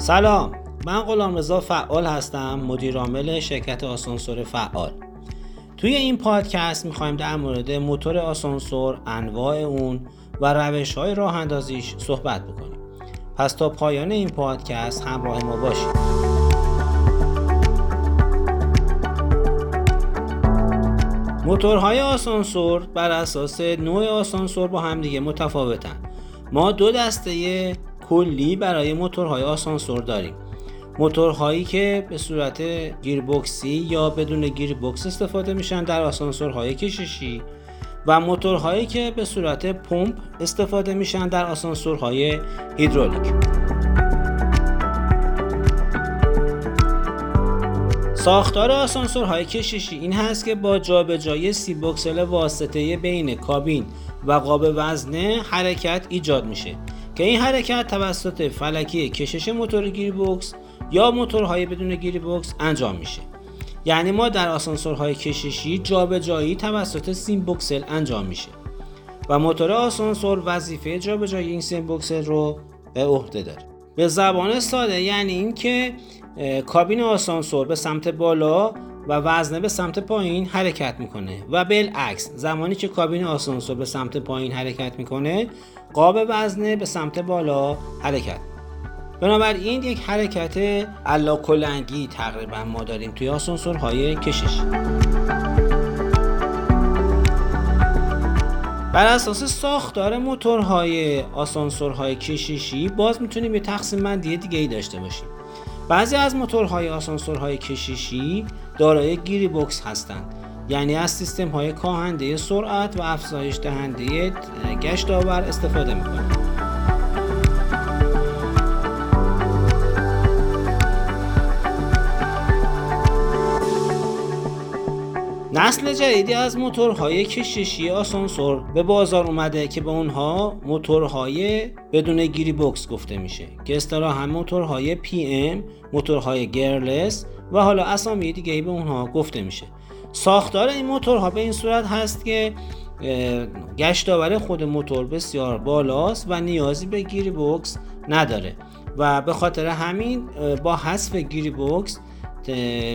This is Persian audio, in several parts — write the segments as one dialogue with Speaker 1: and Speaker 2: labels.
Speaker 1: سلام من غلام رضا فعال هستم مدیر عامل شرکت آسانسور فعال. توی این پادکست می‌خوایم در مورد موتور آسانسور انواع اون و روش های راه اندازیش صحبت بکنیم. پس تا پایان این پادکست همراه ما باشید. موتورهای آسانسور بر اساس نوع آسانسور با هم دیگه متفاوتن. ما دو دسته کلی برای موتورهای آسانسور داریم. موتورهایی که به صورت گیربکسی یا بدون گیربکس استفاده میشن در آسانسورهای کششی و موتورهایی که به صورت پمپ استفاده میشن در آسانسورهای هیدرولیک. ساختار آسانسورهای کششی این هست که با جابجایی سی بکسل واسطه بین کابین و قاب وزنه حرکت ایجاد میشه. که این حرکت توسط فلکی کشش موتور گیربکس یا موتورهای بدون گیربکس انجام میشه. یعنی ما در آسانسورهای کششی جابجایی توسط سیم بوکسل انجام میشه و موتور آسانسور وظیفه جابجایی این سیم بوکسل رو به عهده داره. به زبان ساده یعنی اینکه کابین آسانسور به سمت بالا و وزنه به سمت پایین حرکت می‌کنه. و بالعکس زمانی که کابین آسانسور به سمت پایین حرکت می‌کنه قاب وزنه به سمت بالا حرکت. بنابراین یک حرکت علا کلنگی تقریبا ما داریم توی آسانسورهای کشش بر اساس ساختار موتورهای آسانسورهای کششی باز می‌تونیم یه تقسیم بندی دیگه ای داشته باشیم. بعضی از موتورهای آسانسورهای کششی دارای گیری بوکس هستند. یعنی از سیستم های کاهنده سرعت و افزایش دهنده گشت داور استفاده می‌کنند. نسل جدیدی از موتورهای کششی آسانسور به بازار اومده که به اونها موتورهای بدون گیری بوکس گفته میشه که اصطلاحا موتورهای پی ام موتورهای گرلس و حالا اسامی دیگه به اونها گفته میشه. ساختار این موتورها به این صورت هست که گشت خود موتور بسیار بالاست و نیازی به گیری بوکس نداره. و به خاطر همین با حذف گیری بوکس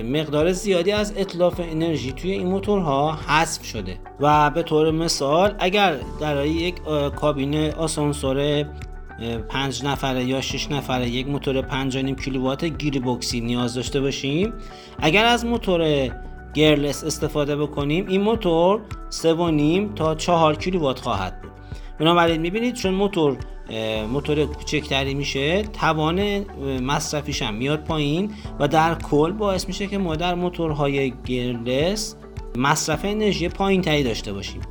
Speaker 1: مقدار زیادی از اطلاف انرژی توی این موتورها حذف شده. و به طور مثال اگر در یک کابین آسانسور پنج نفره یا 6 نفره یک موتور 5.5 کیلووات گیری بوکسی نیاز داشته باشیم اگر از موتور گرلس استفاده بکنیم این موتور 3.5 تا 4 کیلووات خواهد بود. بنابراین می‌بینید چون موتور موتور کوچکتری میشه توان مصرفیش هم میاد پایین و در کل باعث میشه که ما در موتورهای گرلس مصرف انرژی پایین تری داشته باشیم.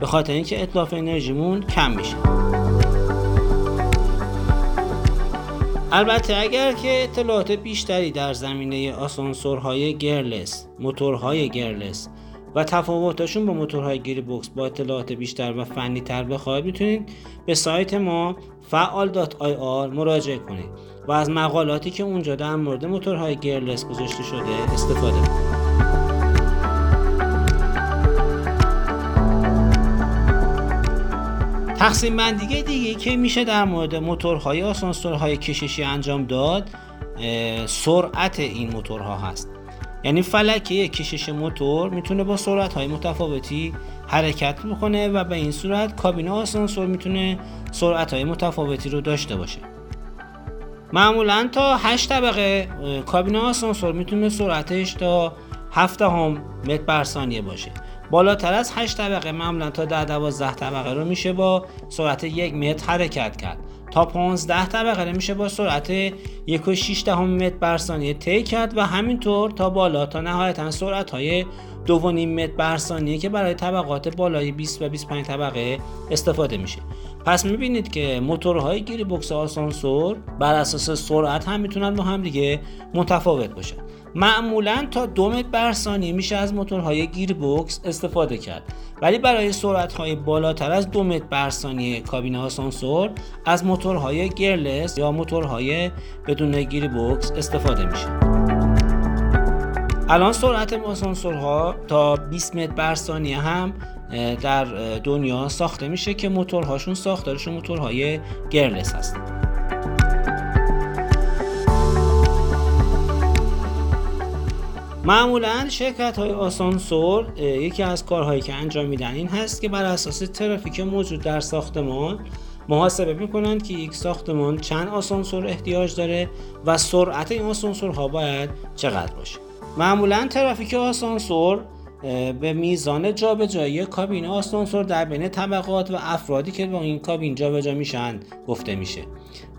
Speaker 1: به خاطر اینکه اطلاف انرژیمون کم میشه. البته اگر که اطلاعات بیشتری در زمینه آسانسورهای گرلس موتورهای گرلس و تفاوتاشون با موتورهای گیری بوکس با اطلاعات بیشتر و فنی تر بخواهید می‌تونید به سایت ما فعال.ir مراجعه کنید و از مقالاتی که اونجا در مورد موتورهای گیرلس گذاشته شده استفاده کنید. تقسیم بندی دیگه که میشه در مورد موتورهای آسانسورهای کششی انجام داد سرعت این موتورها هست. یعنی فلکه کشش موتور می‌تونه با سرعت های متفاوتی حرکت بکنه و به این صورت کابین آسانسور می‌تونه سرعت های متفاوتی رو داشته باشه. معمولا تا 8 طبقه کابین آسانسور می‌تونه سرعتش تا 7 هم متر بر ثانیه باشه. بالاتر از 8 طبقه معمولا تا 10 12 طبقه رو میشه با سرعت 1 متر حرکت کرد. تا 15 طبقه. میشه با سرعت 1.6 متر بر ثانیه طی کرد و همینطور تا بالا تا نهایتا سرعت های 2.5 متر بر ثانیه که برای طبقات بالای 20 و 25 طبقه استفاده میشه. پس می‌بینید که موتورهای گیری بکس آسانسور بر اساس سرعت هم می‌تونن با هم دیگه متفاوت باشن. معمولا تا دو متر بر ثانیه میشه از موتورهای گیر بوکس استفاده کرد. ولی برای سرعت های بالاتر از دو متر بر ثانیه کابین آسانسور از موتورهای گیرلس یا موتورهای بدون گیر بوکس استفاده میشه. الان سرعت آسانسورها تا 20 متر بر ثانیه هم در دنیا ساخته میشه که موتورهاشون ساختارشون موتورهای گیرلس هستند معمولا شرکت های آسانسور یکی از کارهایی که انجام میدن این هست که بر اساس ترافیک موجود در ساختمان محاسبه می‌کنند که یک ساختمان چند آسانسور احتیاج داره و سرعت این آسانسورها باید چقدر باشه. معمولا ترافیک آسانسور به میزان جابجایی کابین آسانسور در بین طبقات و افرادی که با این کابین جابجا میشن گفته میشه.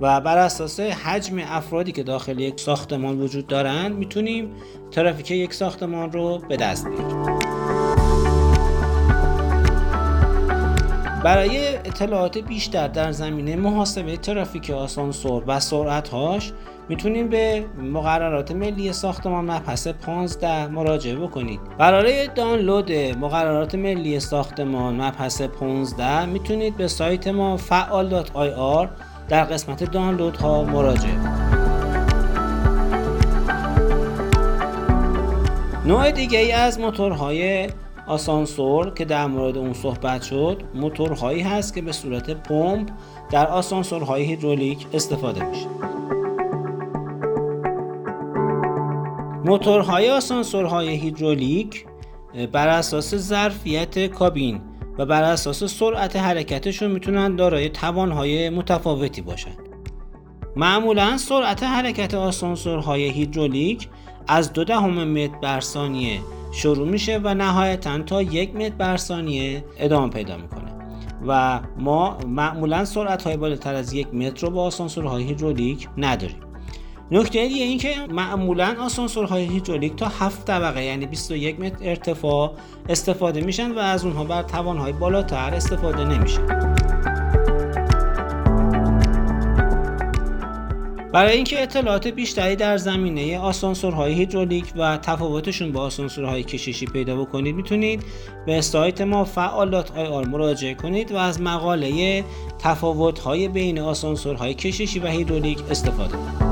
Speaker 1: و بر اساس حجم افرادی که داخل یک ساختمان وجود دارند می‌تونیم ترافیک یک ساختمان رو به دست بیاریم. برای اطلاعات بیشتر در زمینه محاسبه ترافیک آسانسور و سرعتهاش می‌تونیم به مقررات ملی ساختمان مبحث 15 مراجعه بکنید. برای دانلود مقررات ملی ساختمان مبحث 15 می‌تونید به سایت ما فعال.ir در قسمت دانلود ها مراجعه نوع دیگه ای از موتورهای آسانسور که در مورد اون صحبت شد موتورهایی هست که به صورت پمپ در آسانسورهای هیدرولیک استفاده میشه. موتورهای آسانسورهای هیدرولیک بر اساس ظرفیت کابین و بر اساس سرعت حرکتشون می‌تونن دارای توانهای متفاوتی باشند. معمولا سرعت حرکت آسانسورهای هیدرولیک از دو دهم متر بر ثانیه شروع میشه و نهایتا تا یک متر بر ثانیه ادامه پیدا می‌کنه و ما معمولا سرعت های بالاتر از یک متر رو با آسانسورهای هیدرولیک نداریم نکته دیگه این که معمولا آسانسورهای هیدرولیک تا 7 طبقه یعنی 21 متر ارتفاع استفاده میشن و از اونها بر توانهای بالاتر استفاده نمیشه. برای اینکه اطلاعات بیشتری در زمینه آسانسورهای هیدرولیک و تفاوتشون با آسانسورهای کششی پیدا بکنید می‌تونید به سایت ما فعالات آی مراجعه کنید و از مقاله تفاوت‌های بین آسانسورهای کششی و هیدرولیک استفاده کنید.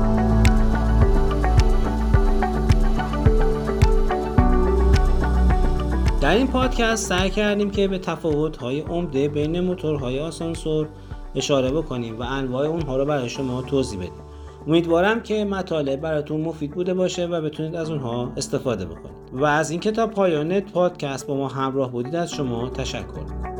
Speaker 1: در این پادکست سعی کردیم که به تفاوت‌های عمده بین موتورهای آسانسور اشاره بکنیم و انواع اونها رو برای شما توضیح بدیم. امیدوارم که مطالب براتون مفید بوده باشه و بتونید از اونها استفاده بکنید. و از اینکه تا پایان پادکست با ما همراه بودید از شما تشکر.